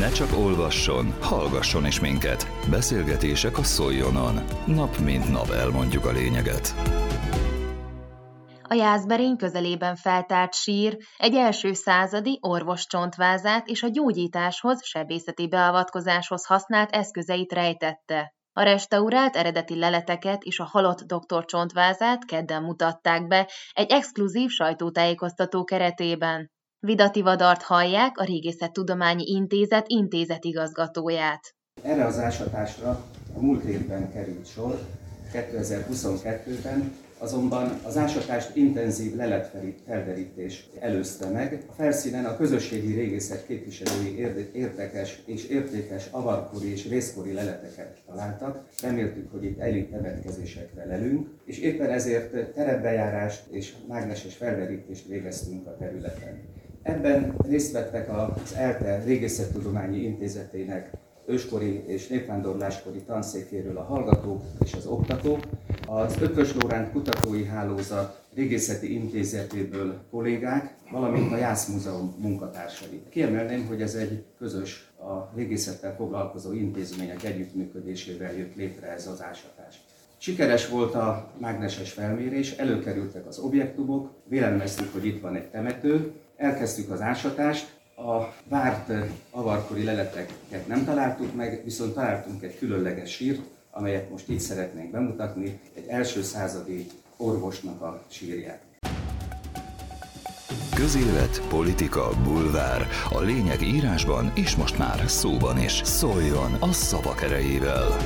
Ne csak olvasson, hallgasson is minket. Beszélgetések a Szoljonon. Nap mint nap elmondjuk a lényeget. A Jászberény közelében feltárt sír egy első századi orvos csontvázát és a gyógyításhoz, sebészeti beavatkozáshoz használt eszközeit rejtette. A restaurált eredeti leleteket és a halott doktor csontvázát kedden mutatták be egy exkluzív sajtótájékoztató keretében. Vidati Vadart hallják, a Régészettudományi Intézet intézetigazgatóját. Erre az ásatásra a múlt évben került sor, 2022-ben, azonban az ásatást intenzív leletfelderítés előzte meg. A felszínen a közösségi régészet képviselői érdekes és értékes avarkori és részkori leleteket találtak. Reméltük, hogy itt elit temetkezésekre lelünk, és éppen ezért terepbejárást és mágneses felderítést végeztünk a területen. Ebben részt vettek az ELTE Régészettudományi Intézetének őskori és népvándorláskori tanszékéről a hallgatók és az oktatók, az Ökös Lóránt Kutatói Hálózat Régészeti Intézetéből kollégák, valamint a Jász Múzeum munkatársai. Kiemelném, hogy ez egy közös, a régészettel foglalkozó intézmények együttműködésével jött létre ez az ásatás. Sikeres volt a mágneses felmérés, előkerültek az objektumok, vélemeztük, hogy itt van egy temető, elkezdtük az ásatást, a várt avarkori leleteket nem találtuk meg, viszont találtunk egy különleges sírt, amelyet most itt szeretnénk bemutatni, egy első századi orvosnak a sírját. Közélet, politika, bulvár. A lényeg írásban és most már szóban is. Szóljon a szavak erejével!